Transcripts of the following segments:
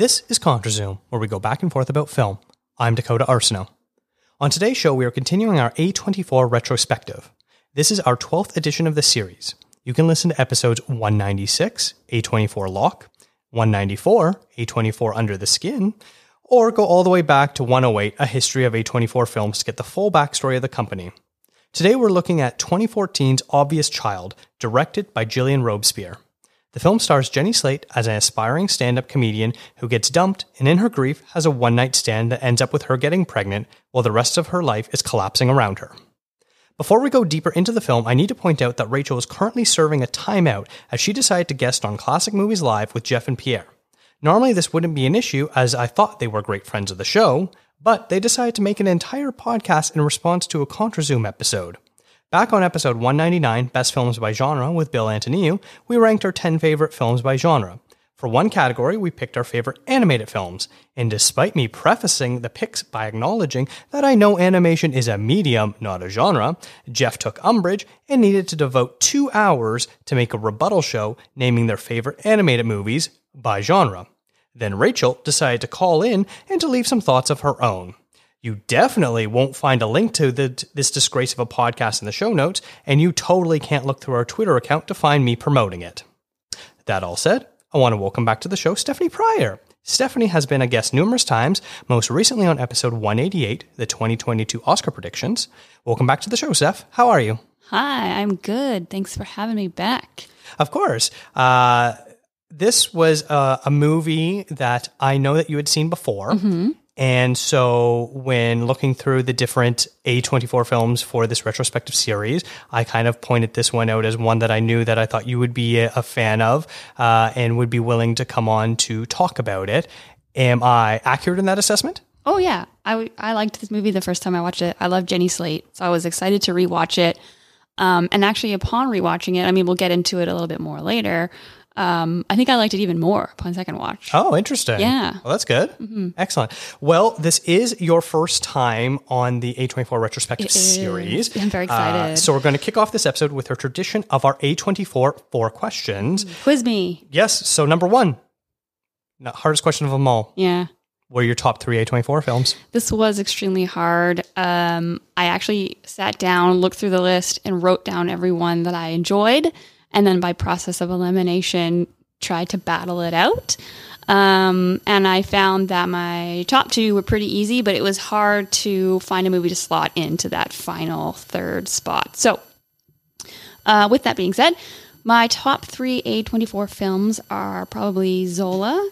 This is ContraZoom, where we go back and forth about film. I'm Dakota Arsenault. On today's show, we are continuing our A24 retrospective. This is our 12th edition of the series. You can listen to episodes 196, A24 Locke, 194, A24 Under the Skin, or go all the way back to 108, A History of A24 Films to get the full backstory of the company. Today we're looking at 2014's Obvious Child, directed by Gillian Robespierre. The film stars Jenny Slate as an aspiring stand up comedian who gets dumped and, in her grief, has a one night stand that ends up with her getting pregnant while the rest of her life is collapsing around her. Before we go deeper into the film, I need to point out that Rachel is currently serving a timeout as she decided to guest on Classic Movies Live with Jeff and Pierre. Normally, this wouldn't be an issue as I thought they were great friends of the show, but they decided to make an entire podcast in response to a ContraZoom episode. Back on episode 199, Best Films by Genre, with Bill Antoniou, we ranked our 10 favorite films by genre. For one category, we picked our favorite animated films, and despite me prefacing the picks by acknowledging that I know animation is a medium, not a genre, Jeff took umbrage and needed to devote two hours to make a rebuttal show naming their favorite animated movies by genre. Then Rachel decided to call in and to leave some thoughts of her own. You definitely won't find a link to the, this disgrace of a podcast in the show notes, and you totally can't look through our Twitter account to find me promoting it. That all said, I want to welcome back to the show Stephanie Pryor. Stephanie has been a guest numerous times, most recently on episode 188, the 2022 Oscar predictions. Welcome back to the show, Steph. How are you? Hi, I'm good. Thanks for having me back. Of course. Uh, this was a, a, movie that I know that you had seen before. Mm-hmm. And so when looking through the different A24 films for this retrospective series, I kind of pointed this one out as one that I knew that I thought you would be a, fan of uh, and would be willing to come on to talk about it. Am I accurate in that assessment? Oh, yeah. I, I liked this movie the first time I watched it. I love Jenny Slate. So I was excited to rewatch it. Um, and actually, upon rewatching it, I mean, we'll get into it a little bit more later um, I think I liked it even more upon second watch. Oh, interesting. Yeah. Well, that's good. Mm-hmm. Excellent. Well, this is your first time on the A24 retrospective series. I'm very excited. Uh, so we're going to kick off this episode with our tradition of our A24 four questions. Quiz me. Yes. So number one, hardest question of them all. Yeah. What are your top three A24 films? This was extremely hard. Um, I actually sat down, looked through the list, and wrote down every one that I enjoyed and then by process of elimination try to battle it out. Um, and I found that my top two were pretty easy, but it was hard to find a movie to slot into that final third spot. So, uh, with that being said, my top three A24 films are probably Zola,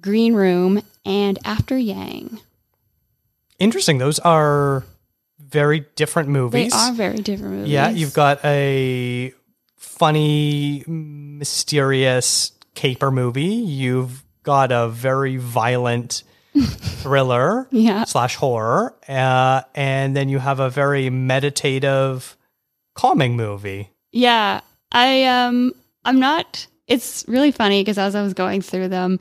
Green Room, and After Yang. Interesting. Those are very different movies. They are very different movies. Yeah, you've got a funny, mysterious caper movie. You've got a very violent thriller yeah. slash horror, uh, and then you have a very meditative, calming movie. Yeah, I um, I'm not. It's really funny because as I was going through them,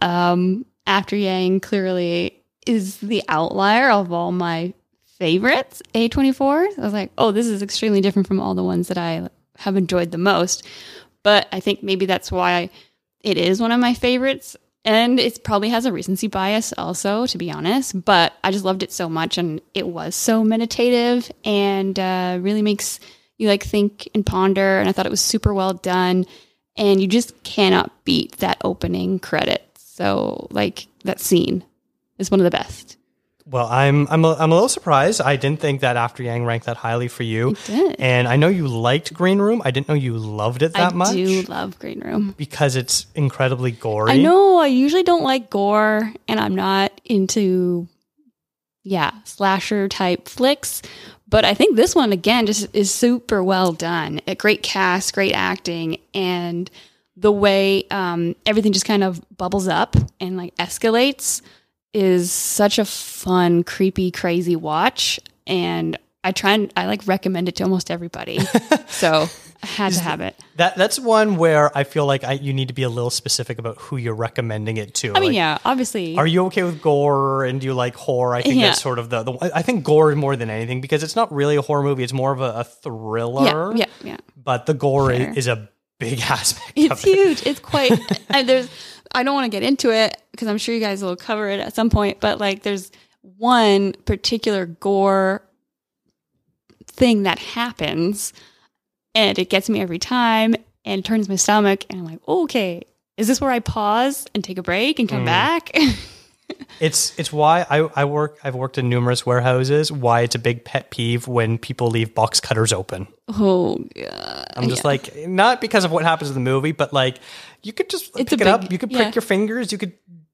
um, After Yang clearly is the outlier of all my favorites. A24. I was like, oh, this is extremely different from all the ones that I have enjoyed the most. But I think maybe that's why it is one of my favorites. And it probably has a recency bias also, to be honest. But I just loved it so much. And it was so meditative and uh, really makes you like think and ponder. And I thought it was super well done. And you just cannot beat that opening credit. So, like, that scene is one of the best. Well, I'm I'm a, I'm a little surprised. I didn't think that After Yang ranked that highly for you. And I know you liked Green Room. I didn't know you loved it that I much. I do love Green Room because it's incredibly gory. I know. I usually don't like gore, and I'm not into yeah slasher type flicks. But I think this one again just is super well done. A great cast, great acting, and the way um, everything just kind of bubbles up and like escalates is such a fun, creepy, crazy watch. And I try and I like recommend it to almost everybody. so I had to have it. That that's one where I feel like I, you need to be a little specific about who you're recommending it to. I mean, like, yeah, obviously. Are you okay with gore and do you like horror? I think Yeah. that's sort of the, the I think gore more than anything because it's not really a horror movie. It's more of a, a thriller. yeah, yeah, yeah. But the gore is, is a big aspect It's of it. huge. It's quite. and there's. I don't want to get into it because I'm sure you guys will cover it at some point. But like, there's one particular gore thing that happens, and it gets me every time, and turns my stomach, and I'm like, okay, is this where I pause and take a break and come Mm. back? It's it's why I, I work I've worked in numerous warehouses. Why it's a big pet peeve when people leave box cutters open. oh yeah. I'm just Yeah. like not because of what happens in the movie, but like you could just It's pick it up. You could yeah. prick your fingers. You could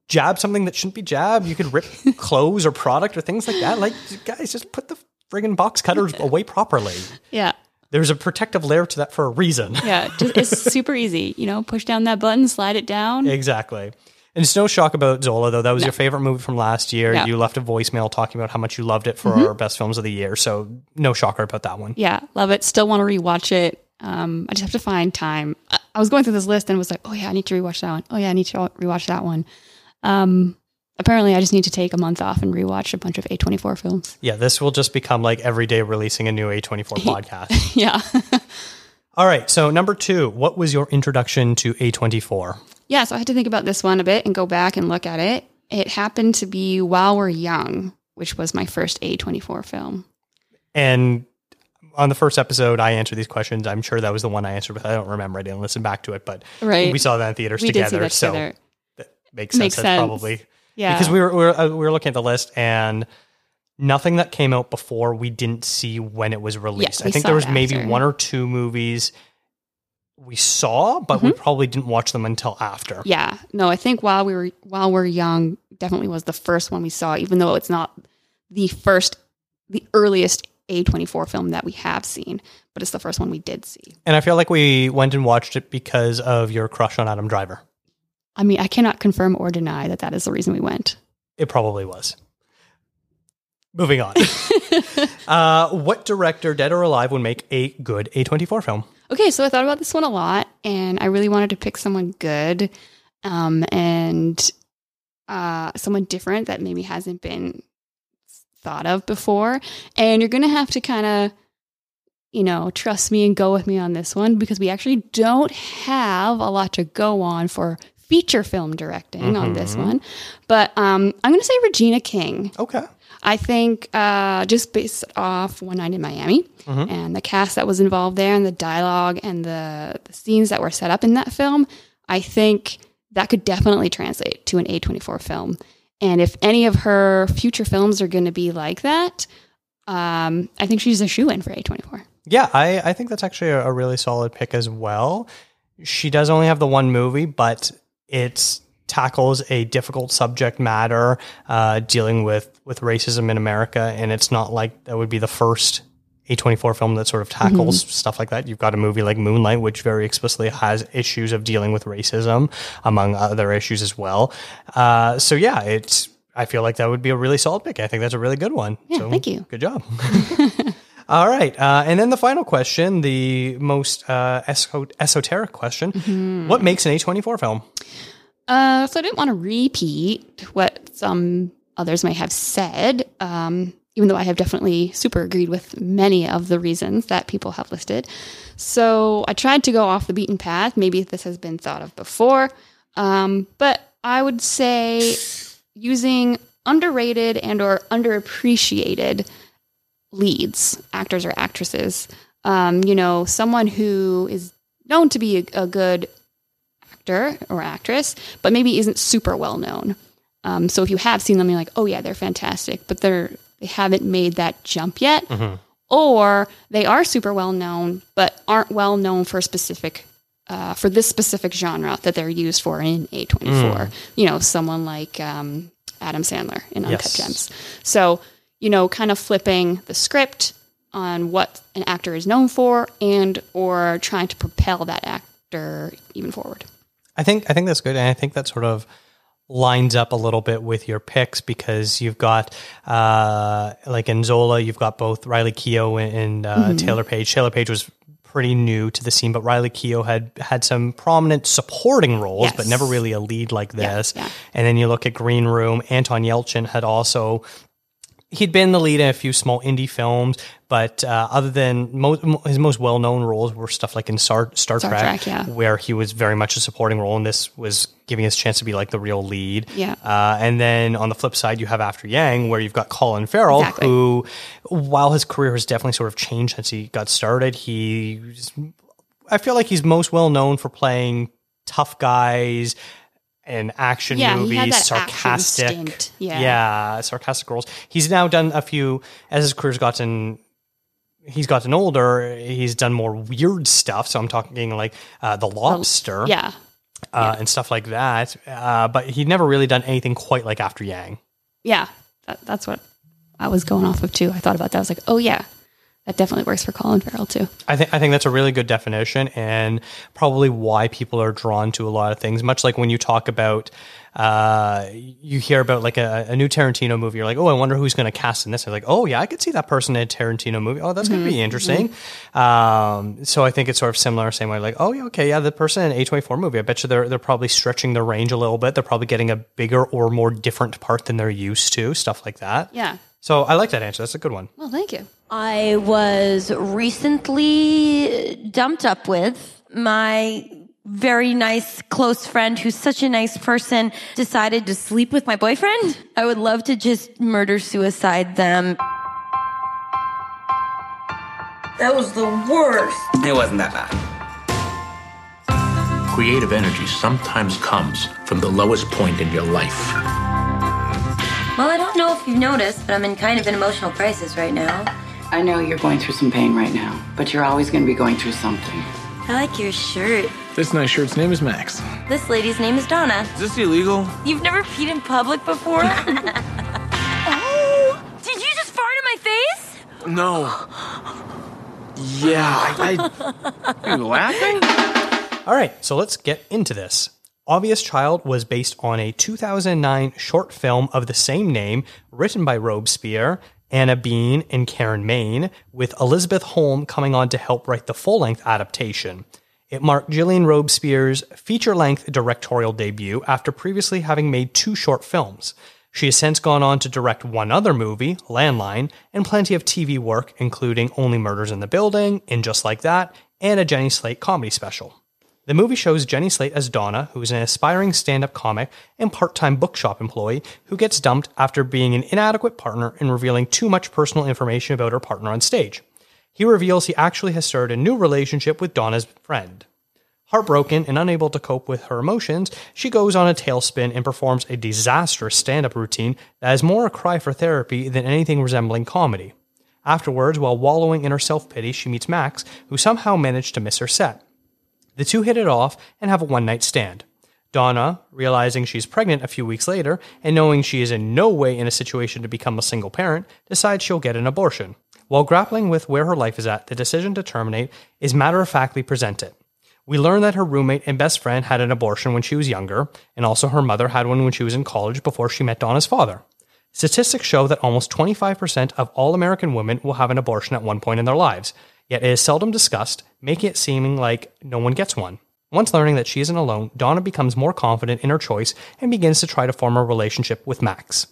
jab something that shouldn't be jabbed. You could rip clothes or product or things like that. Like guys, just put the friggin' box cutters away properly. yeah. There's a protective layer to that for a reason. Yeah, just, it's super easy. You know, push down that button, slide it down. Exactly. And it's no shock about Zola, though. That was No. your favorite movie from last year. Mm-hmm. You left a voicemail talking about how much you loved it for our best films of the year. So, no shocker about that one. Yeah, love it. Still want to rewatch it. Um, I just have to find time. I, I was going through this list and was like, oh yeah, I need to rewatch that one. Oh yeah, I need to rewatch that one. Um, apparently, I just need to take a month off and rewatch a bunch of A24 films. Yeah, this will just become like every day releasing a new A24 podcast. yeah. All right. So, number two, what was your introduction to A24? Yeah, so I had to think about this one a bit and go back and look at it. It happened to be While We're Young, which was my first A24 film. And on the first episode, I answered these questions. I'm sure that was the one I answered with. I don't remember. I didn't listen back to it, but Right. we saw that in theaters we together. that so, together. that makes sense. Makes That's sense. probably Yeah. because we were we were, uh, we were looking at the list and nothing that came out before we didn't see when it was released. I think there was maybe after. one or two movies we saw, but we probably didn't watch them until after. Yeah. No, I think while we were while we're young definitely was the first one we saw, even though it's not the first the earliest A24 film that we have seen, but it's the first one we did see. And I feel like we went and watched it because of your crush on Adam Driver. I mean, I cannot confirm or deny that that is the reason we went. It probably was. Moving on. uh, what director, dead or alive, would make a good A24 film? Okay, so I thought about this one a lot, and I really wanted to pick someone good, um, and uh, someone different that maybe hasn't been thought of before. And you're gonna have to kind of, you know, trust me and go with me on this one because we actually don't have a lot to go on for feature film directing on this Mhm. one. But um, I'm gonna say Regina King. Okay. I think uh, just based off One Night in Miami Mhm. and the cast that was involved there and the dialogue and the, the scenes that were set up in that film, I think that could definitely translate to an A24 film. And if any of her future films are going to be like that, um, I think she's a shoe in for A24. Yeah, I, I think that's actually a, a really solid pick as well. She does only have the one movie, but it tackles a difficult subject matter uh, dealing with, with racism in America. And it's not like that would be the first A24 film that sort of tackles stuff like that. You've got a movie like Moonlight, which very explicitly has issues of dealing with racism, among other issues as well. Uh, so, yeah, it's. I feel like that would be a really solid pick. I think that's a really good one. Yeah, so, thank you. Good job. All right. Uh, and then the final question, the most uh, esoteric question Mm-hmm. What makes an A24 film? Uh, so I didn't want to repeat what some others may have said, um, even though I have definitely super agreed with many of the reasons that people have listed. So I tried to go off the beaten path. Maybe this has been thought of before, um, but I would say using underrated and or underappreciated leads, actors or actresses. Um, you know, someone who is known to be a, a good actor or actress, but maybe isn't super well known. Um, so if you have seen them, you're like, oh yeah, they're fantastic, but they're they haven't made that jump yet, or they are super well known but aren't well known for specific. Uh, for this specific genre that they're used for in A24, you know, someone like um, Adam Sandler in Uncut Yes. Gems. So, you know, kind of flipping the script on what an actor is known for and or trying to propel that actor even forward. I think I think that's good, and I think that sort of lines up a little bit with your picks because you've got uh, like in Zola, you've got both Riley Keough and, uh, Mm-hmm. Taylour Paige. Taylour Paige was pretty new to the scene, but Riley Keough had had some prominent supporting roles, Yes. but never really a lead like Yeah, this. yeah. And then you look at Green Room. Anton Yelchin had also he'd been the lead in a few small indie films, but uh, other than mo- his most well known roles were stuff like in Star, Star, Star Trek, Trek, yeah. where he was very much a supporting role, and this was giving his chance to be like the real lead. Yeah. Uh, and then on the flip side, you have After Yang, where you've got Colin Farrell, Exactly. who, while his career has definitely sort of changed since he got started, he, I feel like he's most well known for playing tough guys. In action Yeah, movies, action sarcastic, stint. Yeah. yeah, sarcastic roles. He's now done a few as his career's gotten. He's gotten older. He's done more weird stuff. So I'm talking like uh, the Lobster, Yeah. uh, and stuff like that. Uh, but he'd never really done anything quite like After Yang. Yeah. That, that's what I was going off of too. I thought about that. I was like, oh, yeah, that definitely works for Colin Farrell too. I think I think that's a really good definition, and probably why people are drawn to a lot of things. Much like when you talk about, uh, you hear about like a, a new Tarantino movie, you're like, oh, I wonder who's going to cast in this. They're like, oh yeah, I could see that person in a Tarantino movie. Oh, that's going to be interesting. Um, so I think it's sort of similar, same way. Like, oh yeah, okay, yeah, the person in a twenty four movie. I bet you they're they're probably stretching their range a little bit. They're probably getting a bigger or more different part than they're used to. Stuff like that. Yeah. So I like that answer. That's a good one. Well, thank you. I was recently dumped up with my very nice close friend who's such a nice person decided to sleep with my boyfriend. I would love to just murder suicide them. That was the worst. It wasn't that bad. Creative energy sometimes comes from the lowest point in your life. Well, I don't know if you've noticed, but I'm in kind of an emotional crisis right now. I know you're going through some pain right now, but you're always going to be going through something. I like your shirt. This nice shirt's name is Max. This lady's name is Donna. Is this illegal? You've never peed in public before? oh! Did you just fart in my face? No. Yeah, I. I you laughing? All right, so let's get into this. Obvious Child was based on a 2009 short film of the same name, written by Robespierre, Anna Bean, and Karen Maine, with Elisabeth Holm coming on to help write the full length adaptation. It marked Gillian Robespierre's feature length directorial debut after previously having made two short films. She has since gone on to direct one other movie, Landline, and plenty of TV work, including Only Murders in the Building, In Just Like That, and a Jenny Slate comedy special. The movie shows Jenny Slate as Donna, who is an aspiring stand up comic and part time bookshop employee who gets dumped after being an inadequate partner and revealing too much personal information about her partner on stage. He reveals he actually has started a new relationship with Donna's friend. Heartbroken and unable to cope with her emotions, she goes on a tailspin and performs a disastrous stand up routine that is more a cry for therapy than anything resembling comedy. Afterwards, while wallowing in her self pity, she meets Max, who somehow managed to miss her set. The two hit it off and have a one night stand. Donna, realizing she's pregnant a few weeks later and knowing she is in no way in a situation to become a single parent, decides she'll get an abortion. While grappling with where her life is at, the decision to terminate is matter of factly presented. We learn that her roommate and best friend had an abortion when she was younger, and also her mother had one when she was in college before she met Donna's father. Statistics show that almost 25% of all American women will have an abortion at one point in their lives, yet it is seldom discussed, making it seeming like no one gets one. Once learning that she isn't alone, Donna becomes more confident in her choice and begins to try to form a relationship with Max.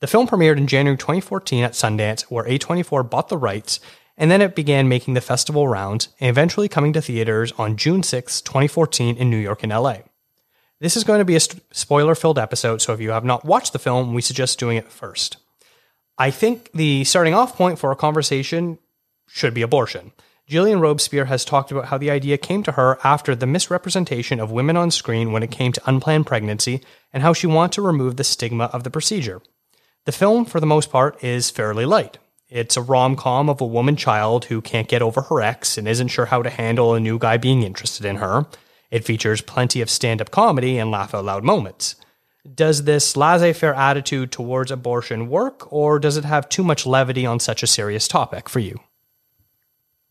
The film premiered in January 2014 at Sundance, where A24 bought the rights, and then it began making the festival rounds and eventually coming to theaters on June 6, 2014 in New York and LA. This is going to be a spoiler filled episode, so if you have not watched the film, we suggest doing it first. I think the starting off point for a conversation should be abortion. Gillian Robespierre has talked about how the idea came to her after the misrepresentation of women on screen when it came to unplanned pregnancy and how she wanted to remove the stigma of the procedure. The film, for the most part, is fairly light. It's a rom com of a woman child who can't get over her ex and isn't sure how to handle a new guy being interested in her. It features plenty of stand up comedy and laugh out loud moments. Does this laissez faire attitude towards abortion work, or does it have too much levity on such a serious topic for you?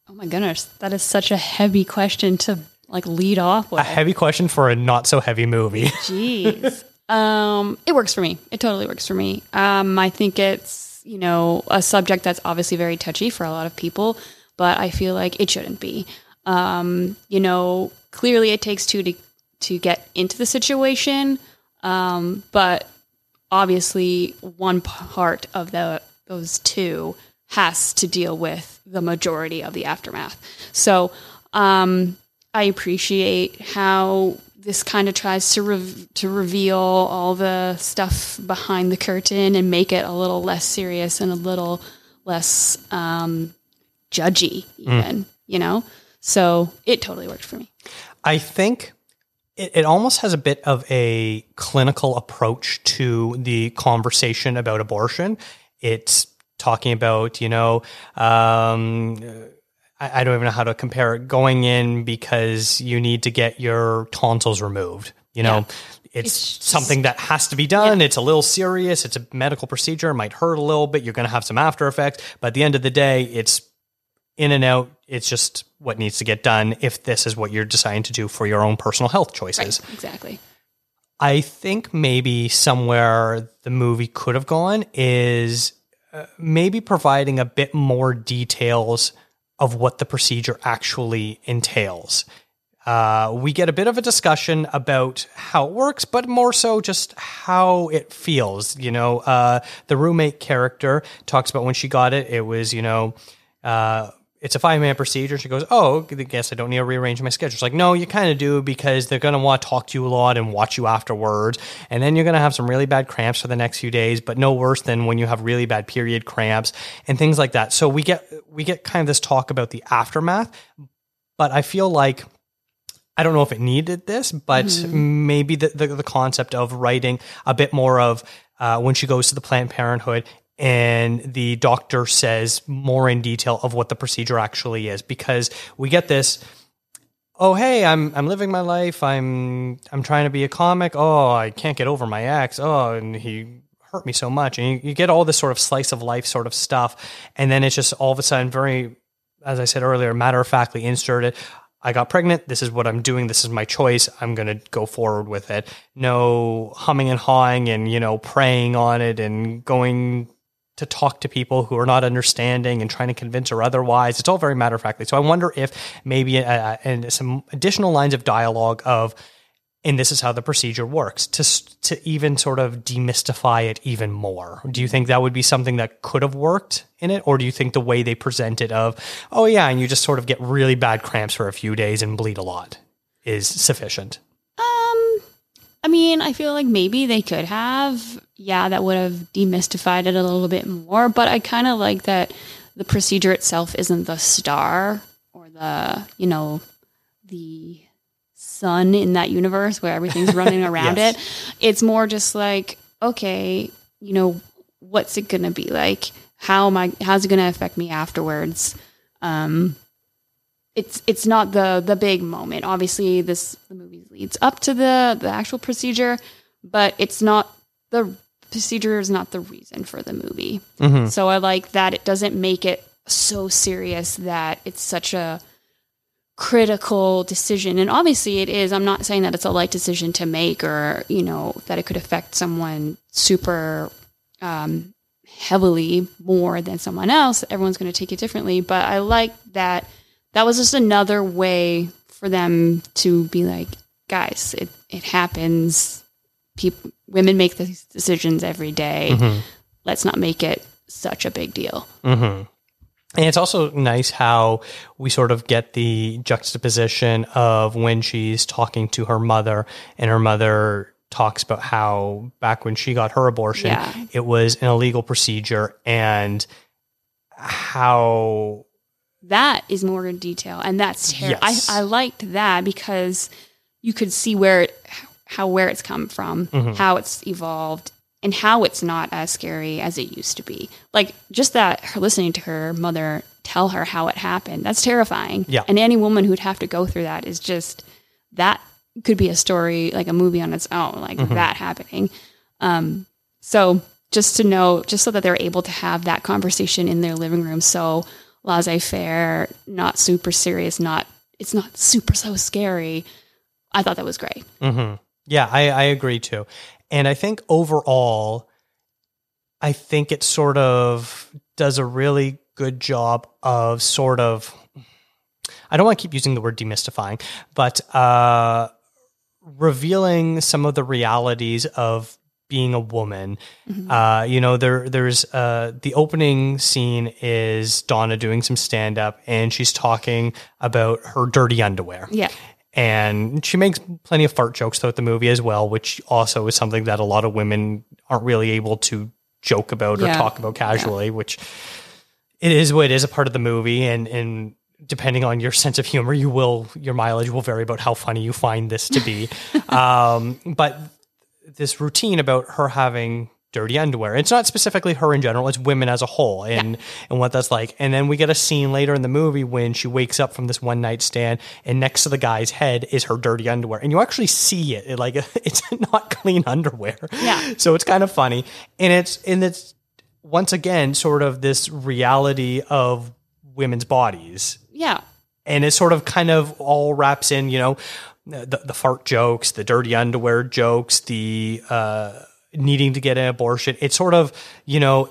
Oh my goodness, that is such a heavy question to like lead off with. A heavy question for a not so heavy movie. Jeez. um, it works for me. It totally works for me. Um, I think it's you know a subject that's obviously very touchy for a lot of people, but I feel like it shouldn't be. Um, you know, clearly it takes two to to get into the situation, um, but obviously one part of the those two has to deal with the majority of the aftermath. So um, I appreciate how this kind of tries to re- to reveal all the stuff behind the curtain and make it a little less serious and a little less um, judgy, even you know. So it totally worked for me. I think it, it almost has a bit of a clinical approach to the conversation about abortion. It's talking about, you know, um, I, I don't even know how to compare it, going in because you need to get your tonsils removed. You know, it's, It's just- something that has to be done. It's a little serious. It's a medical procedure. It might hurt a little bit. You're going to have some after effects. But at the end of the day, it's in and out. It's just what needs to get done if this is what you're deciding to do for your own personal health choices. Right, exactly. I think maybe somewhere the movie could have gone is maybe providing a bit more details of what the procedure actually entails. Uh, we get a bit of a discussion about how it works, but more so just how it feels. You know, uh, the roommate character talks about when she got it, it was, you know, uh, it's a five man procedure. She goes, Oh, I guess I don't need to rearrange my schedule. It's like, No, you kind of do because they're going to want to talk to you a lot and watch you afterwards. And then you're going to have some really bad cramps for the next few days, but no worse than when you have really bad period cramps and things like that. So we get, we get kind of this talk about the aftermath, but I feel like I don't know if it needed this, but maybe the, the, the concept of writing a bit more of uh, when she goes to the Planned Parenthood and the doctor says more in detail of what the procedure actually is, because we get this. Oh hey, I'm I'm living my life. I'm I'm trying to be a comic. Oh, I can't get over my ex. Oh, and he hurt me so much. And you, you get all this sort of slice of life sort of stuff, and then it's just all of a sudden very as I said earlier, matter of factly inserted. I got pregnant. This is what I'm doing. This is my choice. I'm going to go forward with it. No humming and hawing and, you know, praying on it and going to talk to people who are not understanding and trying to convince or otherwise. It's all very matter of factly. So I wonder if maybe uh, and some additional lines of dialogue of, and this is how the procedure works to to even sort of demystify it even more. Do you think that would be something that could have worked in it, or do you think the way they present it of, oh yeah, and you just sort of get really bad cramps for a few days and bleed a lot, is sufficient? Um, I mean, I feel like maybe they could have. Yeah, that would have demystified it a little bit more. But I kind of like that the procedure itself isn't the star or the, you know, the sun in that universe where everything's running around Yes. it. It's more just like, okay, you know, what's it going to be like? How am I, how's it going to affect me afterwards? Um, it's it's not the the big moment. Obviously, this the movie leads up to the the actual procedure, but it's not the procedure is not the reason for the movie. So I like that it doesn't make it so serious that it's such a critical decision. And obviously, it is. I'm not saying that it's a light decision to make, or you know that it could affect someone super um, heavily more than someone else. Everyone's going to take it differently. But I like that that was just another way for them to be like, guys, it, it happens. People, women make these decisions every day. Mm-hmm. Let's not make it such a big deal. Mm-hmm. And it's also nice how we sort of get the juxtaposition of when she's talking to her mother, and her mother talks about how back when she got her abortion, Yeah. it was an illegal procedure, and how That is more in detail, and that's ter- Yes. I I liked that because you could see where it, how where it's come from, Mm-hmm. how it's evolved, and how it's not as scary as it used to be. Like just that her listening to her mother tell her how it happened. That's terrifying. Yeah. And any woman who'd have to go through that is just that could be a story like a movie on its own, like Mm-hmm. that happening. Um, so just to know, just so that they're able to have that conversation in their living room, so laissez faire, not super serious, not it's not super so scary. I thought that was great. Yeah, I, I agree too. And I think overall, I think it sort of does a really good job of sort of, I don't want to keep using the word demystifying, but uh, revealing some of the realities of being a woman. Uh, you know, there there's uh, the opening scene is Donna doing some stand up and she's talking about her dirty underwear. Yeah. And she makes plenty of fart jokes throughout the movie as well, which also is something that a lot of women aren't really able to joke about or talk about casually, which it is what it is a part of the movie. And and depending on your sense of humor you will your mileage will vary about how funny you find this to be. Um, but this routine about her having dirty underwear. It's not specifically her in general it's women as a whole and and what that's like. And then we get a scene later in the movie when she wakes up from this one night stand and next to the guy's head is her dirty underwear. And you actually see it, It, like it's not clean underwear. Yeah. so it's kind of funny. And it's and it's once again sort of this reality of women's bodies. Yeah. and it sort of kind of all wraps in you know the, the fart jokes the dirty underwear jokes the uh, needing to get an abortion it's sort of you know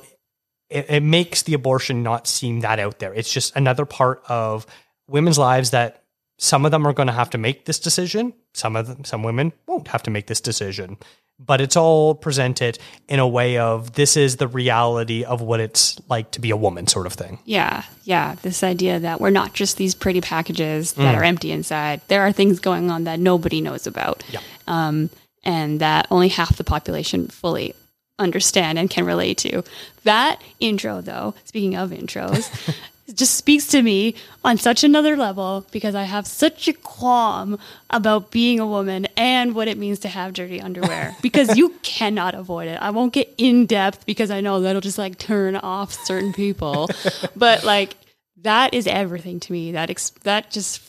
it, it makes the abortion not seem that out there it's just another part of women's lives that some of them are going to have to make this decision some of them some women won't have to make this decision but it's all presented in a way of this is the reality of what it's like to be a woman sort of thing Yeah, yeah. This idea that we're not just these pretty packages that Mm. are empty inside. There are things going on that nobody knows about. Yeah. Um, and that only half the population fully understand and can relate to. That intro, though, speaking of intros, just speaks to me on such another level because I have such a qualm about being a woman and what it means to have dirty underwear because you cannot avoid it. I won't get in depth because I know that'll just like turn off certain people. but like that is everything to me. That ex- that just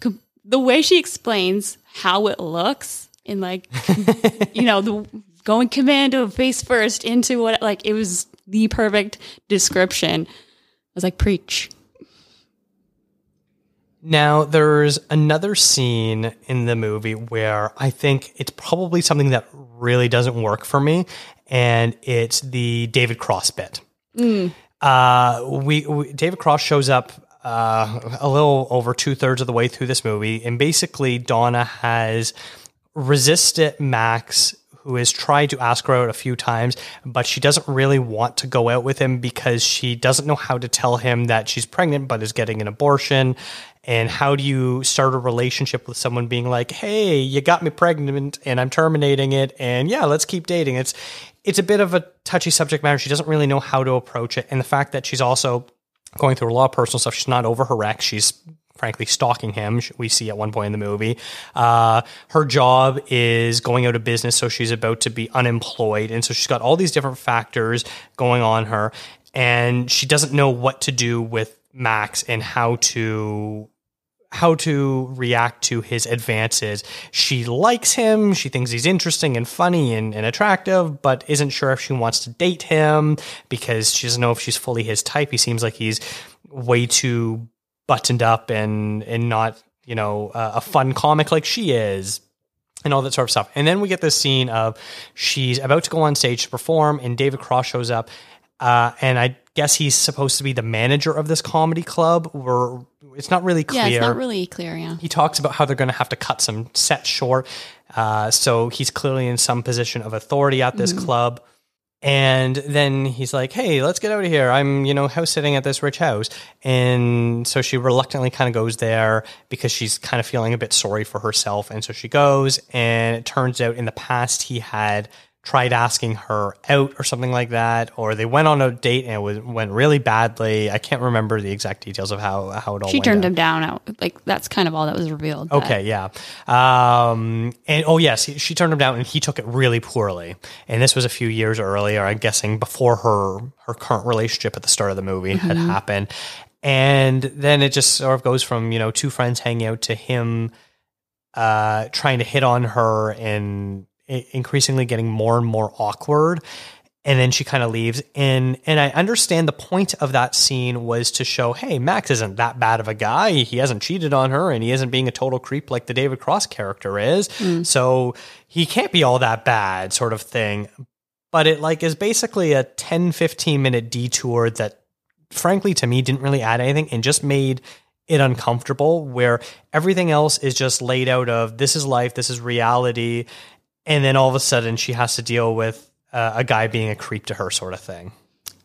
com- the way she explains how it looks in like you know the going commando face first into what like it was the perfect description. I was like preach. Now, there's another scene in the movie where I think it's probably something that really doesn't work for me, and it's the David Cross bit. Uh, we, we David Cross shows up uh, a little over two thirds of the way through this movie, and basically Donna has resisted Max, who has tried to ask her out a few times, but she doesn't really want to go out with him because she doesn't know how to tell him that she's pregnant but is getting an abortion. And how do you start a relationship with someone being like, "Hey, you got me pregnant and I'm terminating it and yeah, let's keep dating." It's it's a bit of a touchy subject matter. She doesn't really know how to approach it and the fact that she's also going through a lot of personal stuff. She's not over her ex. She's frankly stalking him. We see at one point in the movie. Uh, her job is going out of business, so she's about to be unemployed, and so she's got all these different factors going on her, and she doesn't know what to do with Max and how to how to react to his advances. She likes him. She thinks he's interesting and funny and, and attractive, but isn't sure if she wants to date him because she doesn't know if she's fully his type. He seems like he's way too buttoned up and and not you know uh, a fun comic like she is and all that sort of stuff. And then we get this scene of she's about to go on stage to perform, and David Cross shows up, uh, and I guess he's supposed to be the manager of this comedy club. Where it's not really clear. Yeah, it's not really clear. Yeah. he talks about how they're going to have to cut some sets short. Uh, so he's clearly in some position of authority at this club. And then he's like, "Hey, let's get out of here. I'm, you know, house sitting at this rich house." And so she reluctantly kind of goes there because she's kind of feeling a bit sorry for herself. And so she goes, and it turns out in the past he had tried asking her out or something like that, or they went on a date and it was, went really badly. I can't remember the exact details of how how it all. Went. She turned down. him down out. Like that's kind of all that was revealed. but- Okay, yeah. Um, and oh yes, he, she turned him down, and he took it really poorly. And this was a few years earlier, I'm guessing, before her her current relationship at the start of the movie had happened. And then it just sort of goes from you know two friends hanging out to him uh, trying to hit on her and increasingly getting more and more awkward and then she kind of leaves. And and I understand the point of that scene was to show hey Max isn't that bad of a guy. He hasn't cheated on her and he isn't being a total creep like the David Cross character is. Mm. So he can't be all that bad sort of thing. But it like is basically a 10 15 minute detour that frankly to me didn't really add anything and just made it uncomfortable where everything else is just laid out of this is life this is reality and then all of a sudden she has to deal with uh, a guy being a creep to her sort of thing.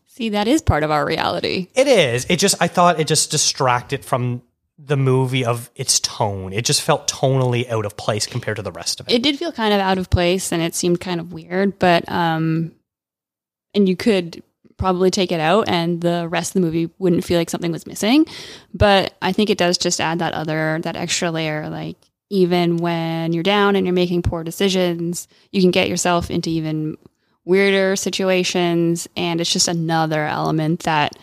See, that is part of our reality. It is. It just I thought it just distracted from the movie of its tone. It just felt tonally out of place compared to the rest of it. It did feel kind of out of place and it seemed kind of weird, but um and you could probably take it out and the rest of the movie wouldn't feel like something was missing. But I think it does just add that other that extra layer like even when you're down and you're making poor decisions, you can get yourself into even weirder situations. And it's just another element that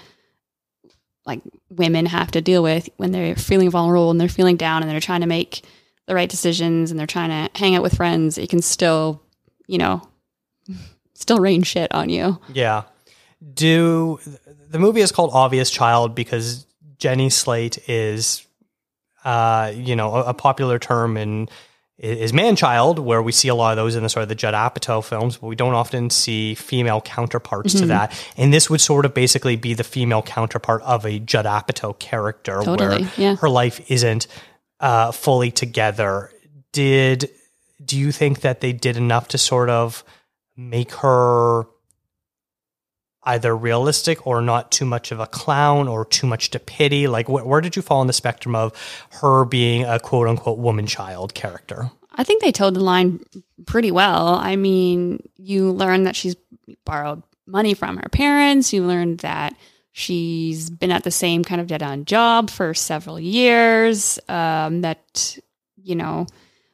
like women have to deal with when they're feeling vulnerable and they're feeling down and they're trying to make the right decisions and they're trying to hang out with friends. It can still you know still rain shit on you. Yeah. Do the movie is called Obvious Child because Jenny Slate is, uh, you know, a, a popular term in is man child, where we see a lot of those in the sort of the Judd Apatow films, but we don't often see female counterparts to that. And this would sort of basically be the female counterpart of a Judd Apatow character, Totally, where yeah. her life isn't uh, fully together. Did do you think that they did enough to sort of make her either realistic or not too much of a clown or too much to pity? Like, wh- where did you fall on the spectrum of her being a quote unquote woman child character? i think they toed the line pretty well i mean you learn that she's borrowed money from her parents you learn that she's been at the same kind of dead-on job for several years um, that you know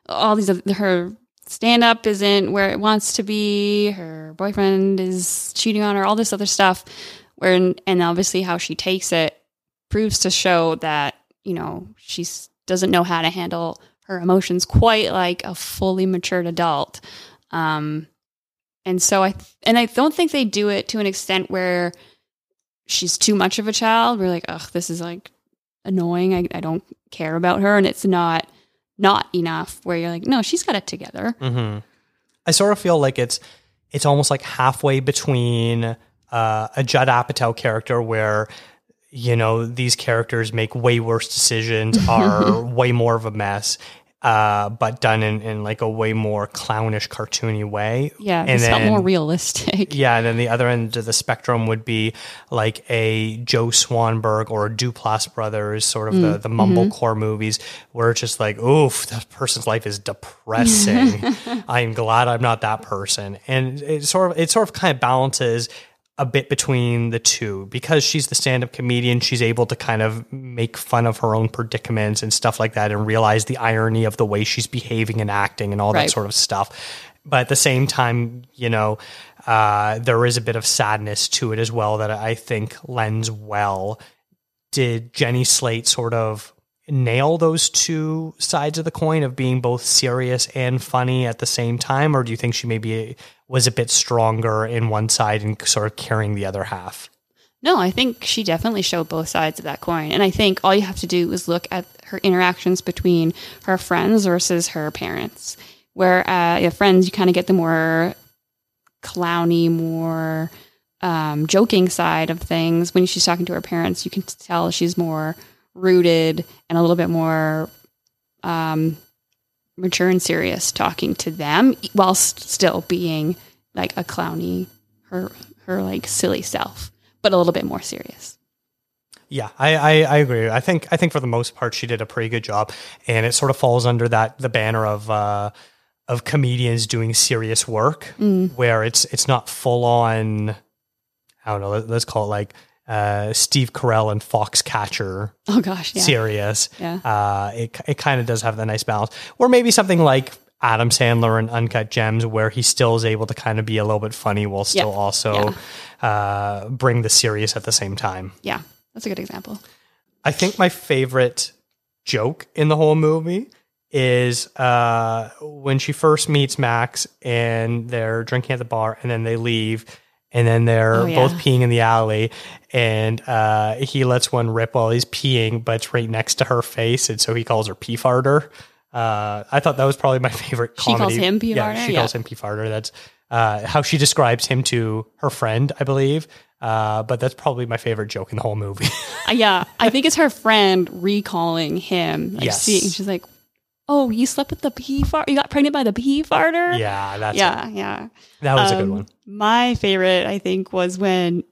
all these other, her stand up isn't where it wants to be her boyfriend is cheating on her all this other stuff. Where and obviously how she takes it proves to show that you know she doesn't know how to handle her emotions quite like a fully matured adult. Um and so i and i don't think they do it to an extent where she's too much of a child. We're like ugh this is like annoying. I, I don't care about her. And it's not not enough where you're like no she's got it together Mm-hmm. I sort of feel like it's it's almost like halfway between uh, a Judd Apatow character where you know these characters make way worse decisions, are way more of a mess, uh, but done in, in like a way more clownish, cartoony way. yeah and it's then- more realistic Yeah, and then the other end of the spectrum would be like a Joe Swanberg or a Duplass Brothers, sort of the, the mumblecore movies, where it's just like, oof, that person's life is depressing. I'm glad I'm not that person. And it sort of it sort of kind of balances a bit between the two. Because she's the stand-up comedian she's able to kind of make fun of her own predicaments and stuff like that and realize the irony of the way she's behaving and acting and all that sort of stuff. But at the same time you know uh, there is a bit of sadness to it as well that i think lends well. Did jenny slate sort of nail those two sides of the coin of being both serious and funny at the same time? Or do you think she maybe was a bit stronger in one side and sort of carrying the other half No, I think she definitely showed both sides of that coin. And I think all you have to do is look at her interactions between her friends versus her parents. Where uh, your friends, you kind of get the more clowny, more um, joking side of things. When she's talking to her parents, you can tell she's more rooted and a little bit more um, mature and serious talking to them whilst still being like a clowny, her her like silly self but a little bit more serious. Yeah, I, I, I agree. I think I think for the most part she did a pretty good job, and it sort of falls under that the banner of uh, of comedians doing serious work, where it's it's not full on. I don't know. Let, let's call it like uh, Steve Carell and Foxcatcher Oh gosh, yeah. serious. Yeah. Uh, it it kind of does have the nice balance, or maybe something like Adam Sandler and Uncut Gems, where he still is able to kind of be a little bit funny while still Yeah. also uh, bring the serious at the same time. Yeah, that's a good example. I think my favorite joke in the whole movie is uh, when she first meets Max and they're drinking at the bar and then they leave and then they're Oh, yeah. both peeing in the alley and uh, he lets one rip while he's peeing, but it's right next to her face. And so he calls her pee farter. Uh, I thought that was probably my favorite She calls him pee yeah, farter? She Yeah. calls him pee farter. That's uh, how she describes him to her friend, I believe. Uh, but that's probably my favorite joke in the whole movie. Uh, yeah, I think it's her friend recalling him. Like Yes. seeing, she's like, oh, you slept with the pea fart. You got pregnant by the pea farter. Yeah, that's yeah, it. yeah. That was a good Um, one. My favorite, I think, was when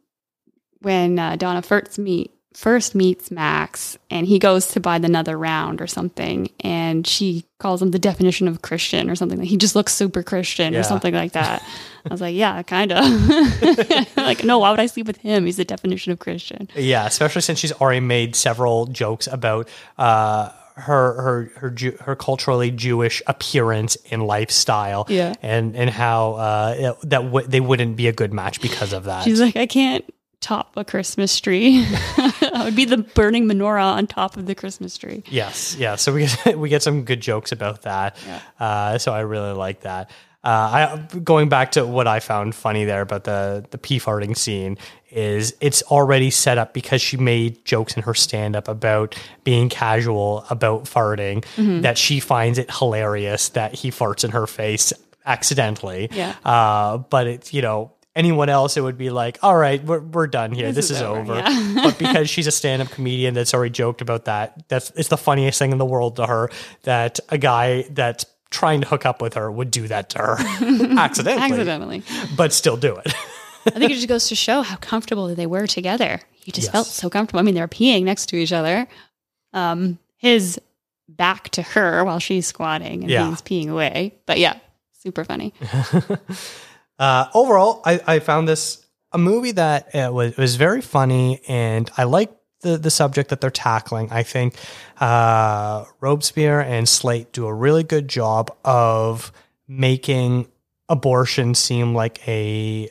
when uh, Donna first meet first meets Max, and he goes to buy another round or something, and she calls him the definition of Christian or something. Like He just looks super Christian Yeah. or something like that. I was like, yeah, kind of. like, no, why would I sleep with him? He's the definition of Christian. Yeah, especially since she's already made several jokes about uh, her her her Jew, her culturally Jewish appearance and lifestyle. Yeah. and and how uh, that w- they wouldn't be a good match because of that. She's like, I can't top a Christmas tree. I would be the burning menorah on top of the Christmas tree. Yes, yeah. So we get, we get some good jokes about that. Uh, so I really like that. Uh, I going back to what I found funny there about the the pee farting scene is it's already set up because she made jokes in her stand up about being casual about farting that she finds it hilarious that he farts in her face accidentally. Yeah. Uh, but it's you know anyone else it would be like all right we're, we're done here this, This is, is over, over, yeah. but because she's a stand-up comedian that's already joked about that that's it's the funniest thing in the world to her that a guy that's trying to hook up with her would do that to her accidentally, Accidentally. but still do it I think it just goes to show how comfortable they were together. He just Yes. felt so comfortable. I mean, they were peeing next to each other. Um, his back to her while she's squatting and Yeah. he's peeing away. But yeah, super funny. uh, overall I, I found this a movie that uh, was, was very funny and i like the, the subject that they're tackling i think uh, robespierre and slate do a really good job of making abortion seem like a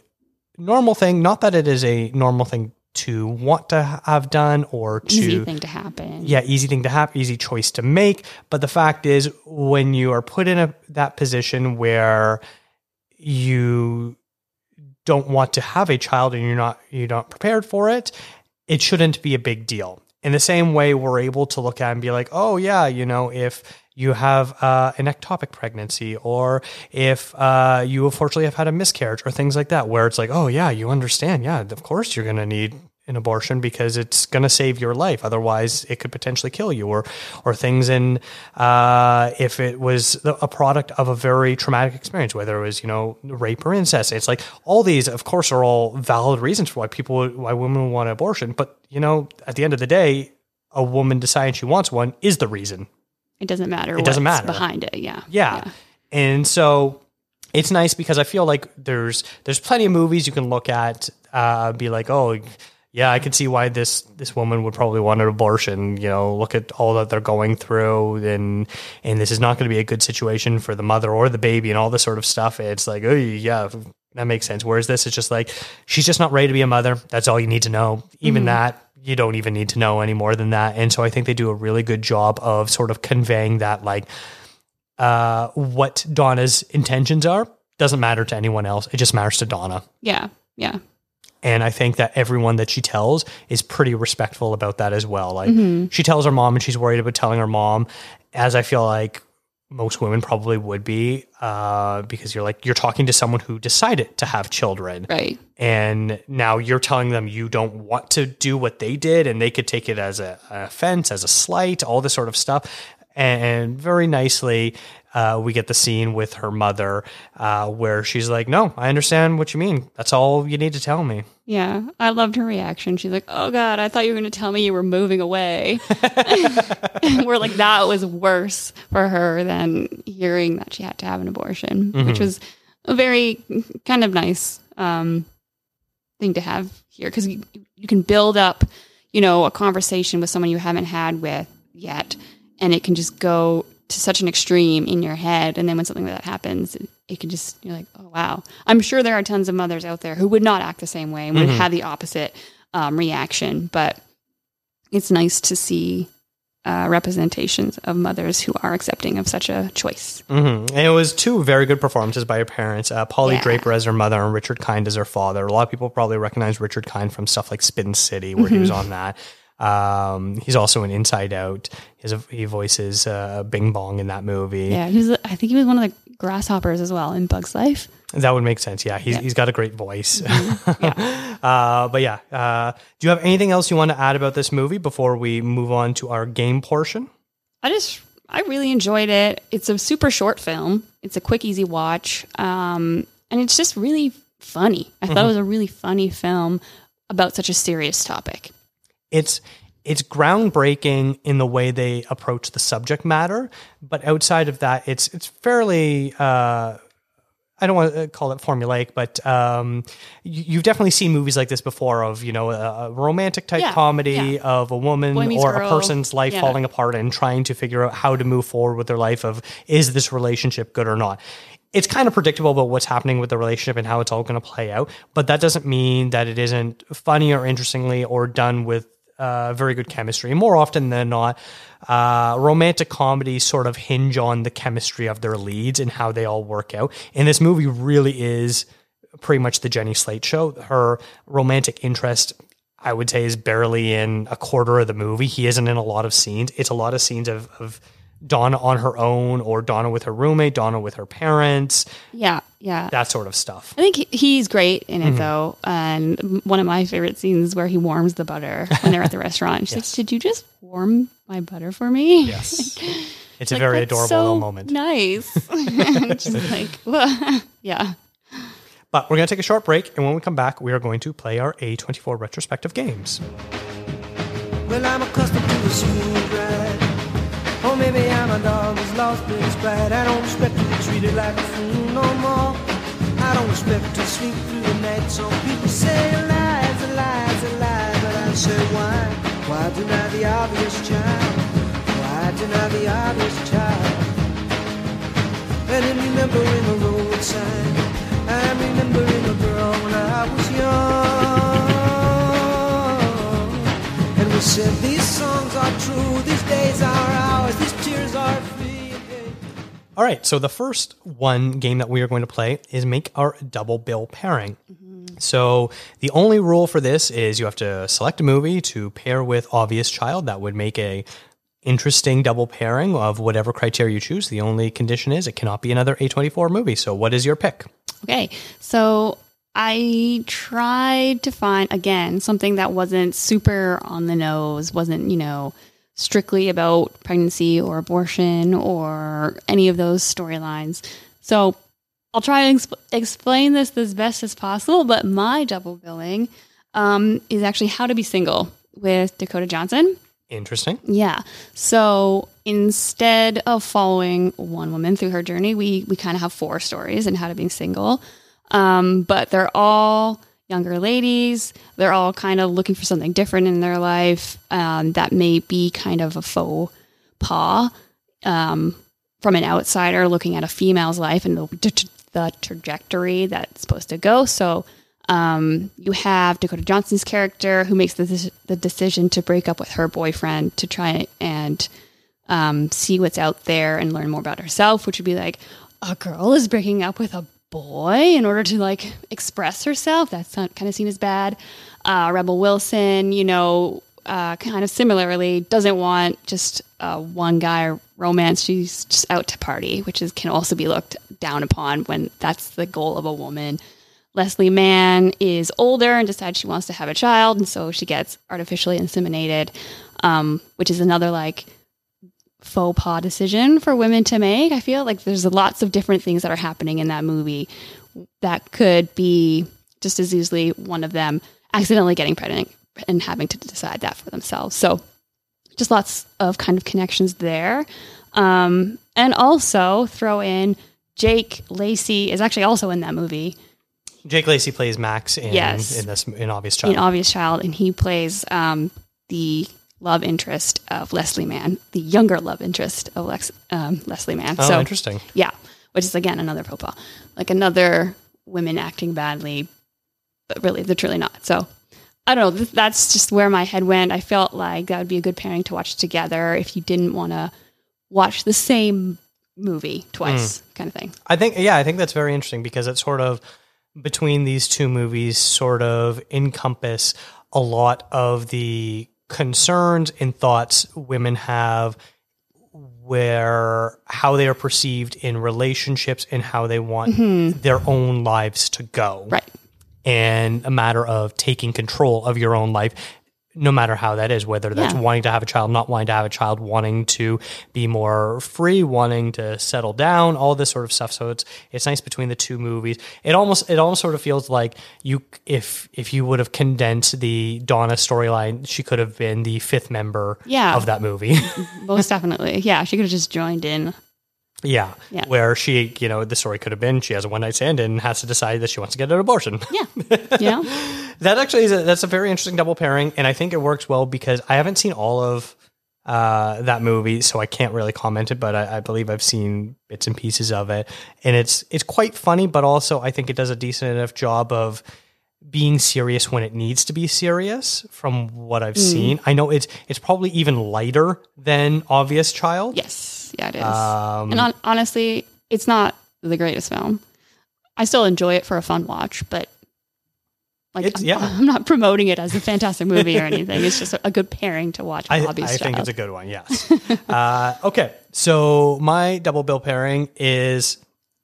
normal thing not that it is a normal thing to want to have done or to Easy thing to happen. yeah, easy thing to have, easy choice to make. But the fact is, when you are put in a that position where you don't want to have a child and you're not you're not prepared for it, it shouldn't be a big deal. In the same way, we're able to look at and be like, oh yeah, you know, if you have uh, an ectopic pregnancy or if uh, you unfortunately have had a miscarriage or things like that, where it's like, oh yeah, you understand, yeah, of course you're going to need an abortion because it's going to save your life. Otherwise, it could potentially kill you, or or things in uh, if it was the- a product of a very traumatic experience, whether it was you know rape or incest. It's like all these, of course, are all valid reasons for why people why women want an abortion. But you know, at the end of the day, a woman deciding she wants one is the reason. It doesn't matter. It doesn't matter. behind it. Yeah. Yeah. And so it's nice because I feel like there's there's plenty of movies you can look at, uh, be like, oh, yeah, I can see why this this woman would probably want an abortion. You know, look at all that they're going through, and and this is not going to be a good situation for the mother or the baby, and all this sort of stuff. It's like, oh yeah, that makes sense. Whereas this is just like she's just not ready to be a mother. That's all you need to know. Even that. You don't even need to know any more than that. And so I think they do a really good job of sort of conveying that, like, uh, what Donna's intentions are doesn't matter to anyone else. It just matters to Donna. Yeah. Yeah. And I think that everyone that she tells is pretty respectful about that as well. Like she tells her mom and she's worried about telling her mom, as I feel like most women probably would be, uh, because you're like, you're talking to someone who decided to have children. Right. And now you're telling them you don't want to do what they did, and they could take it as a, an offense, as a slight, all this sort of stuff. And very nicely, uh, we get the scene with her mother uh, where she's like, No, I understand what you mean. That's all you need to tell me. Yeah. I loved her reaction. She's like, oh God, I thought you were going to tell me you were moving away. we're like that was worse for her than hearing that she had to have an abortion, which was a very kind of nice um, thing to have here because you, you can build up, you know, a conversation with someone you haven't had with yet, and it can just go to such an extreme in your head. And then when something like that happens, it, it can just, you're like, oh, wow. I'm sure there are tons of mothers out there who would not act the same way and would have the opposite um, reaction. But it's nice to see uh, representations of mothers who are accepting of such a choice. hmm And it was two very good performances by her parents. Uh, Polly Yeah. Draper as her mother and Richard Kind as her father. A lot of people probably recognize Richard Kind from stuff like Spin City, where he was on that. Um, he's also in Inside Out. He's a, he voices uh, Bing Bong in that movie. Yeah, he was. I think he was one of the grasshoppers as well in Bug's Life. That would make sense. Yeah, he's, he's got a great voice. uh, but yeah, uh, do you have anything else you want to add about this movie before we move on to our game portion? I just I really enjoyed it. It's a super short film. It's a quick, easy watch, um, and it's just really funny. I thought it was a really funny film about such a serious topic. It's it's groundbreaking in the way they approach the subject matter, but outside of that, it's it's fairly. Uh, I don't want to call it formulaic, but um, you, you've definitely seen movies like this before of you know a, a romantic type Yeah, comedy yeah. of a woman or a person's life Yeah. falling apart and trying to figure out how to move forward with their life of is this relationship good or not. It's kind of predictable about what's happening with the relationship and how it's all going to play out, but that doesn't mean that it isn't funny or interestingly or done with uh, very good chemistry. More often than not, uh, romantic comedies sort of hinge on the chemistry of their leads and how they all work out. And this movie really is pretty much the Jenny Slate show. Her romantic interest, I would say, is barely in a quarter of the movie. He isn't in a lot of scenes. It's a lot of scenes of, of Donna on her own or Donna with her roommate, Donna with her parents, Yeah, yeah. that sort of stuff. I think he- he's great in Mm-hmm. it though, and one of my favorite scenes is where he warms the butter when they're at the restaurant. She's Yes. like, "Did you just warm my butter for me?" Yes. It's a very that's adorable so little moment. Nice. just like, well, yeah. But we're going to take a short break, and when we come back, we are going to play our A24 retrospective games. Well, Or maybe I'm a dog who's lost its pride. I don't expect to be treated like a fool no more. I don't expect to sleep through the night. So people say lies, lies, lies. But I say why? Why deny the obvious child? Why deny the obvious child? And in remembering a road sign, I'm remembering a girl when I was young. And we said these songs are true, these days are ours, All right, so the first one game that we are going to play is make our double bill pairing. So the only rule for this is you have to select a movie to pair with Obvious Child. That would make a interesting double pairing of whatever criteria you choose. The only condition is it cannot be another A24 movie. So what is your pick? Okay, so I tried to find again something that wasn't super on the nose, wasn't you know strictly about pregnancy or abortion or any of those storylines. So I'll try and exp- explain this as best as possible. But my double billing um, is actually How to Be Single with Dakota Johnson. Interesting. Yeah. So instead of following one woman through her journey, we we kind of have four stories in how to be single. Um, but they're all younger ladies. They're all kind of looking for something different in their life um, that may be kind of a faux pas um, from an outsider looking at a female's life and the, the trajectory that's supposed to go. So um, you have Dakota Johnson's character who makes the, the decision to break up with her boyfriend to try and um, see what's out there and learn more about herself, which would be like a girl is breaking up with a boy in order to like express herself. That's not kind of seen as bad. Uh, Rebel Wilson, you know, uh, kind of similarly doesn't want just uh, one guy romance. She's just out to party, which is can also be looked down upon when that's the goal of a woman. Leslie Mann is older and decides she wants to have a child, and so she gets artificially inseminated, um, which is another like faux pas decision for women to make. I feel like there's lots of different things that are happening in that movie that could be just as easily one of them accidentally getting pregnant and having to decide that for themselves. So just lots of kind of connections there. Um, and also throw in Jake Lacy is actually also in that movie. Jake Lacy plays Max in, Yes. in this in Obvious Child. in Obvious Child, and he plays um, the love interest of Leslie Mann, the younger love interest of Lex, um, Leslie Mann. oh, so, interesting. yeah, which is again another faux pas, like another women acting badly, but really they're truly not. So I don't know. th- That's just where my head went. I felt like that would be a good pairing to watch together if you didn't want to watch the same movie twice, kind of thing. I think yeah, I think that's very interesting because it's sort of between these two movies sort of encompass a lot of the concerns and thoughts women have where how they are perceived in relationships and how they want mm-hmm. their own lives to go. Right. And a matter of taking control of your own life no matter how that is, whether that's Yeah. wanting to have a child, not wanting to have a child, wanting to be more free, wanting to settle down, all this sort of stuff. So it's it's nice between the two movies. It almost it almost sort of feels like you if if you would have condensed the Donna storyline, she could have been the fifth member Yeah. of that movie. Most definitely. Yeah, she could have just joined in. Yeah. Yeah. Where she, you know, the story could have been she has a one night stand and has to decide that she wants to get an abortion. Yeah. Know? That actually is a, that's a very interesting double pairing, and I think it works well because I haven't seen all of uh, that movie, so I can't really comment it. But I, I believe I've seen bits and pieces of it, and it's it's quite funny, but also I think it does a decent enough job of being serious when it needs to be serious. From what I've seen, I know it's it's probably even lighter than Obvious Child. Yes. Yeah, it is. Um, and on, honestly, it's not the greatest film. I still enjoy it for a fun watch, but like I'm, yeah. I'm not promoting it as a fantastic movie or anything. It's just a, good pairing to watch. I, I think it's a good one. Yes. uh, okay. So my double bill pairing is.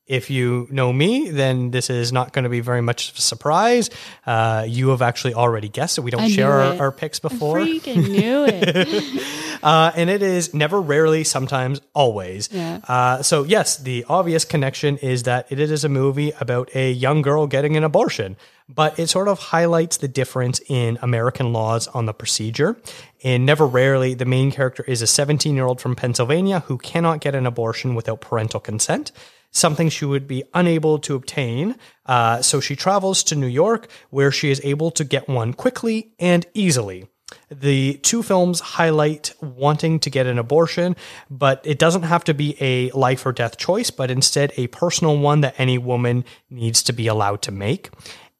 If you know me, then this is not going to be very much of a surprise. Uh, you have actually already guessed it. We don't I share our, our picks before. Freaking knew it. Uh, and it is never, rarely, sometimes, always. Yeah. Uh, so, yes, the obvious connection is that it is a movie about a young girl getting an abortion, but it sort of highlights the difference in American laws on the procedure. And never, rarely, the main character is a 17 year old from Pennsylvania who cannot get an abortion without parental consent. Something she would be unable to obtain. Uh, so she travels to New York, where she is able to get one quickly and easily. The two films highlight wanting to get an abortion, but it doesn't have to be a life or death choice, but instead a personal one that any woman needs to be allowed to make.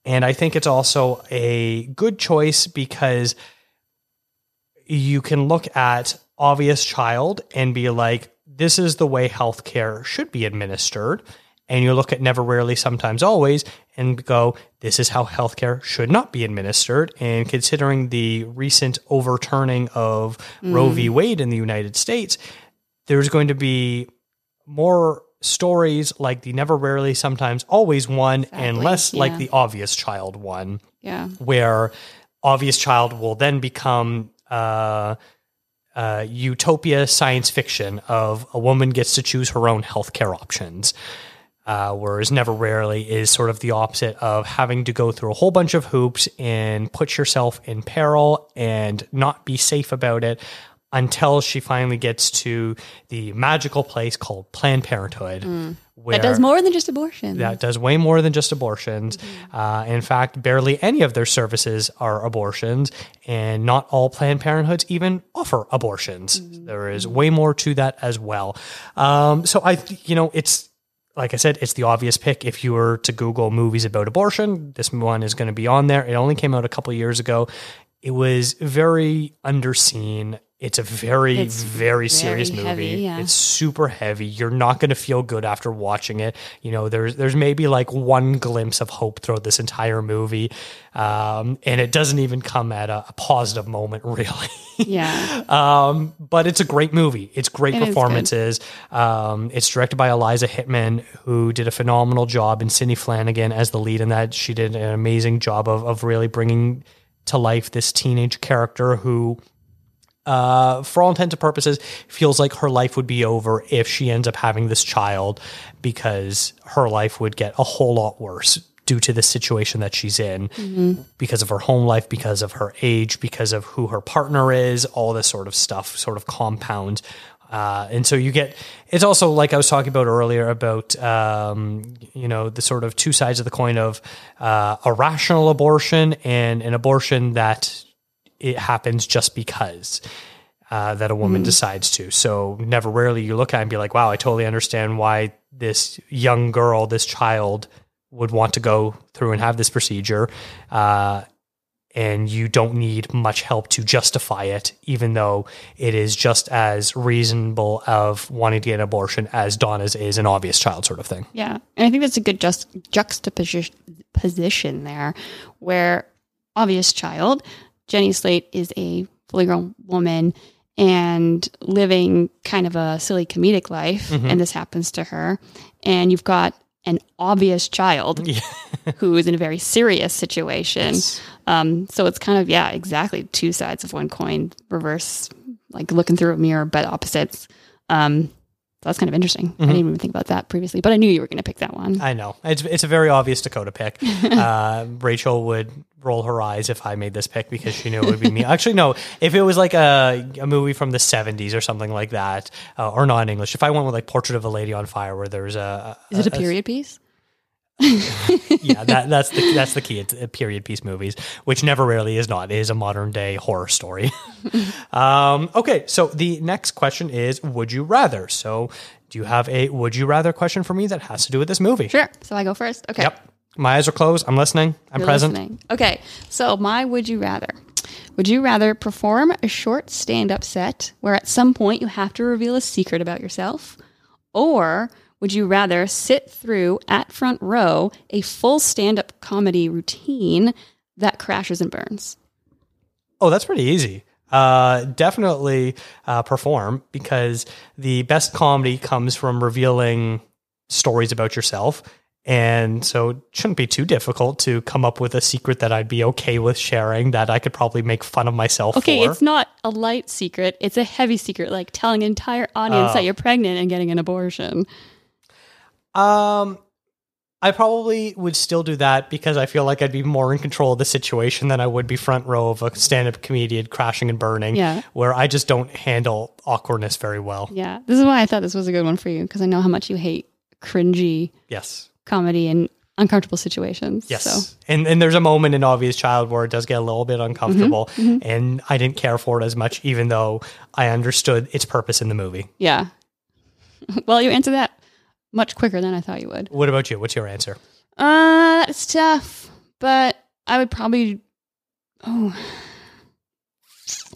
And I think it's also a good choice because you can look at obvious child and be like, this is the way healthcare should be administered. And you look at never, rarely, sometimes, always, and go, this is how healthcare should not be administered. And considering the recent overturning of Roe v. Wade in the United States, there's going to be more stories like the never, rarely, sometimes, always one, and Exactly, less like the obvious child one yeah. where obvious child will then become uh, uh, utopia science fiction of a woman gets to choose her own healthcare options. Uh, whereas never rarely is sort of the opposite of having to go through a whole bunch of hoops and put yourself in peril and not be safe about it until she finally gets to the magical place called Planned Parenthood. Where That does more than just abortion. that does way more than just abortions. Uh, in fact, barely any of their services are abortions, and not all Planned Parenthoods even offer abortions. There is way more to that as well. Um, so I, you know, it's like I said, it's the obvious pick. If you were to Google movies about abortion, this one is going to be on there. It only came out a couple years ago. It was very underseen. It's a very, It's very serious very movie. heavy, yeah. It's super heavy. You're not going to feel good after watching it. You know, there's there's maybe like one glimpse of hope throughout this entire movie, um, and it doesn't even come at a, a positive moment, really. yeah. um, but it's a great movie. It's great It performances. Um, it's directed by Eliza Hittman, who did a phenomenal job, and Sidney Flanigan as the lead in that. She did an amazing job of of really bringing to life this teenage character who uh, for all intents and purposes, feels like her life would be over if she ends up having this child because her life would get a whole lot worse due to the situation that she's in because of her home life, because of her age, because of who her partner is, all this sort of stuff sort of compound. Uh, and so you get, it's also like I was talking about earlier about, um, you know, the sort of two sides of the coin of uh, a rational abortion and an abortion that it happens just because uh, that a woman decides to. So never rarely you look at it and be like, wow, I totally understand why this young girl, this child would want to go through and have this procedure. Uh, and you don't need much help to justify it, even though it is just as reasonable of wanting to get an abortion as Donna's is an obvious child sort of thing. Yeah. And I think that's a good just juxtaposition position there where obvious child, Jenny Slate is a fully grown woman and living kind of a silly comedic life and this happens to her. And you've got an obvious child who is in a very serious situation. Um, so it's kind of, yeah, exactly two sides of one coin, reverse, like looking through a mirror, but opposites. Um, so that's kind of interesting. I didn't even think about that previously, but I knew you were going to pick that one. I know it's it's a very obvious Dakota pick. uh, Rachel would roll her eyes if I made this pick because she knew it would be me. Actually, no. If it was like a, a movie from the '70s or something like that, uh, or non English, if I went with like Portrait of a Lady on Fire, where there's a, is it a period piece? yeah, that, that's the that's the key. It's uh, period piece movies, which never really is not. It is a modern day horror story. um, okay, so the next question is: Would you rather? So, do you have a Would you rather question for me that has to do with this movie? Sure. So I go first. Okay. Yep. My eyes are closed. I'm listening. I'm You're present. listening. Okay. So my would you rather? Would you rather perform a short stand up set where at some point you have to reveal a secret about yourself? Or would you rather sit through at front row a full stand up comedy routine that crashes and burns? Oh, that's pretty easy. Uh, definitely uh, perform because the best comedy comes from revealing stories about yourself. And so it shouldn't be too difficult to come up with a secret that I'd be okay with sharing that I could probably make fun of myself Okay, for. it's not a light secret, it's a heavy secret, like telling an entire audience Oh. that you're pregnant and getting an abortion. Um, I probably would still do that because I feel like I'd be more in control of the situation than I would be front row of a stand-up comedian crashing and burning. Yeah. where I just don't handle awkwardness very well. Yeah. This is why I thought this was a good one for you because I know how much you hate cringy Yes. Comedy in uncomfortable situations. Yes. So And and there's a moment in Obvious Child where it does get a little bit uncomfortable Mm-hmm, and I didn't care for it as much even though I understood its purpose in the movie. yeah. well, you answered that much quicker than I thought you would. What about you? What's your answer? Uh, that's tough, but I would probably. Oh,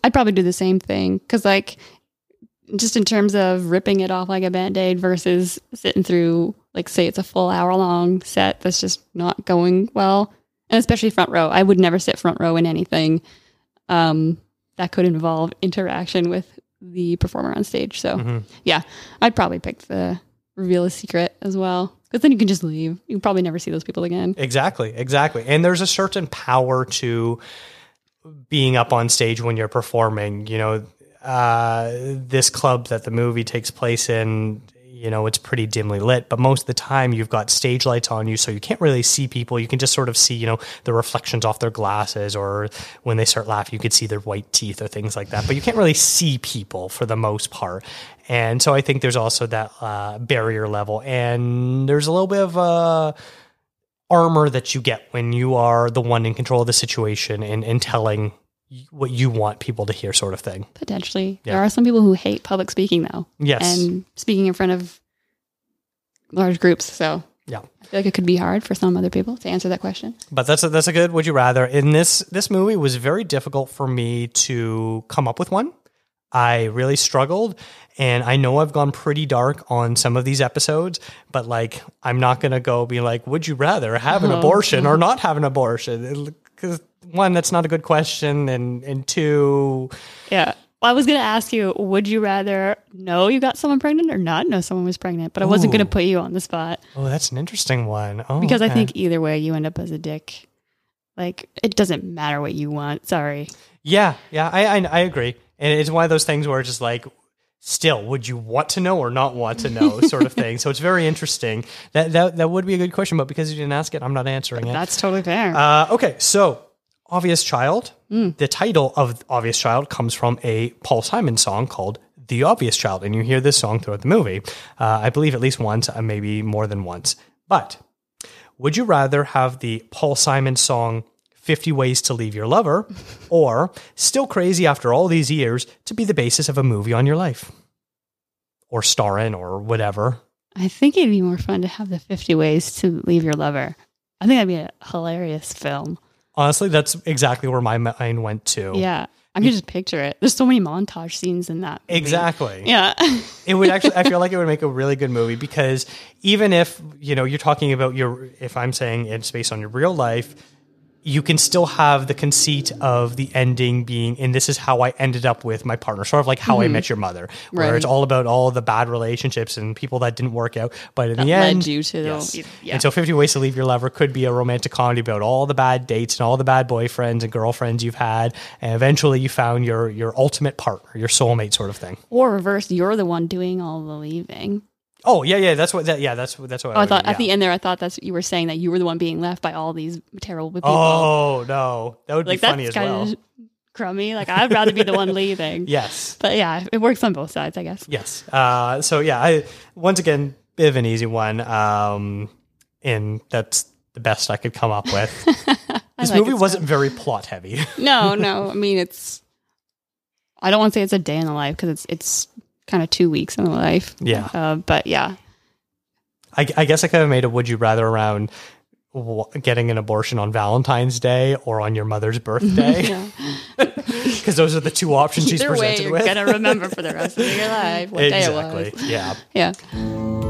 I'd probably do the same thing because, like, just in terms of ripping it off like a band aid versus sitting through, like, say it's a full hour long set that's just not going well, and especially front row. I would never sit front row in anything um, that could involve interaction with the performer on stage. So, yeah, I'd probably pick the reveal a secret as well. Because then you can just leave. You probably never see those people again. Exactly, exactly. And there's a certain power to being up on stage when you're performing. You know, uh, this club that the movie takes place in, you know, it's pretty dimly lit, but most of the time you've got stage lights on you, so you can't really see people. You can just sort of see, you know, the reflections off their glasses, or when they start laughing, you could see their white teeth or things like that. But you can't really see people for the most part. And so I think there's also that uh, barrier level, and there's a little bit of uh, armor that you get when you are the one in control of the situation and, and telling what you want people to hear, sort of thing. Potentially. Yeah. There are some people who hate public speaking, though. Yes. And speaking in front of large groups. So Yeah. I feel like it could be hard for some other people to answer that question. But that's a, that's a good would you rather. In this this movie was very difficult for me to come up with one. I really struggled and I know I've gone pretty dark on some of these episodes, but like I'm not going to go be like would you rather have an Oh, abortion or not have an abortion? Cuz one that's not a good question and and two Yeah. Well, I was going to ask you, would you rather know you got someone pregnant or not know someone was pregnant? But I wasn't gonna put you on the spot oh that's an interesting one. Oh, because I think either way you end up as a dick. Like, it doesn't matter what you want. Sorry. Yeah, yeah, I, I I agree, and it's one of those things where it's just like, still, would you want to know or not want to know, sort of thing. So it's very interesting. That that that would be a good question, but because you didn't ask it, I'm not answering it. That's totally fair. Uh, okay, so Obvious Child. The title of Obvious Child comes from a Paul Simon song called The Obvious Child, and you hear this song throughout the movie. Uh, I believe at least once, uh, maybe more than once. But would you rather have the Paul Simon song 50 Ways to Leave Your Lover or Still Crazy After All These Years to be the basis of a movie on your life? Or star in or whatever. I think it'd be more fun to have the 50 ways to leave your lover. I think that'd be a hilarious film. Honestly, that's exactly where my mind went to. Yeah. I can just picture it. There's so many montage scenes in that. movie. Exactly. Yeah. it would actually i feel like it would make a really good movie because even if you know you're talking about your if i'm saying it's based on your real life you can still have the conceit of the ending being, and this is how I ended up with my partner, sort of like how I mm-hmm. met your mother, where Right. it's all about all the bad relationships and people that didn't work out. But in the led end, you to the- yes. yeah. And so 50 Ways to Leave Your Lover could be a romantic comedy about all the bad dates and all the bad boyfriends and girlfriends you've had. And eventually you found your, your ultimate partner, your soulmate sort of thing. Or reverse, you're the one doing all the leaving. Oh, yeah, yeah. That's what, that, yeah, that's, that's what Oh, I would thought do, at the end there, I thought that's what you were saying that you were the one being left by all these terrible people. Oh, no. That would like be funny as kind well. of crummy. Like I'd rather be the one leaving. Yes. But yeah, it works on both sides, I guess. Yes. Uh, so yeah, I once again bit of an easy one, um, and that's the best I could come up with. this like movie wasn't very plot heavy. No, no. I mean, it's. I don't want to say it's a day in the life because it's it's kind of two weeks in the life. Yeah. Uh, but yeah, I, I guess I could have made a would you rather around w- getting an abortion on Valentine's Day or on your mother's birthday, because those are the two options she's presented way, you're with. gonna remember for the rest of your life what exactly. day it was. Yeah. Yeah.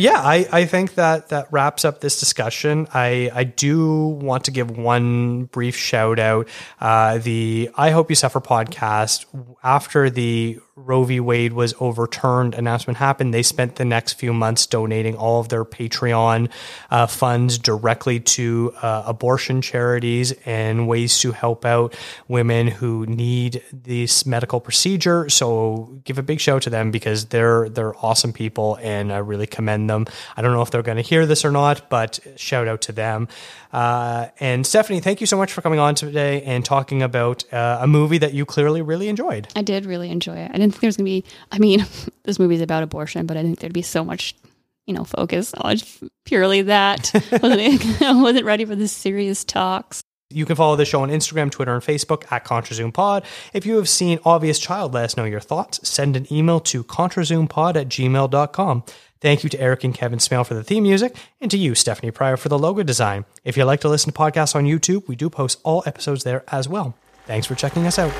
Yeah, I, I think that that wraps up this discussion. I, I do want to give one brief shout out. Uh, the I Hope You Suffer podcast, after the Roe v. Wade was overturned announcement happened, they spent the next few months donating all of their Patreon uh, funds directly to uh, abortion charities and ways to help out women who need this medical procedure. So give a big shout to them because they're they're awesome people and I really commend them. I don't know if they're going to hear this or not, but shout out to them. Uh, and Stephanie, thank you so much for coming on today and talking about uh, a movie that you clearly really enjoyed. I did really enjoy it. I didn't think there was gonna be. I mean, this movie's about abortion, but I didn't think there'd be so much, you know, focus on purely that. wasn't wasn't ready for the serious talks. You can follow the show on Instagram, Twitter, and Facebook at ContraZoomPod. If you have seen Obvious Child, let us know your thoughts. Send an email to ContraZoomPod at gmail.com. Thank you to Eric and Kevin Smale for the theme music, and to you, Stephanie Pryor, for the logo design. If you like to listen to podcasts on YouTube, we do post all episodes there as well. Thanks for checking us out.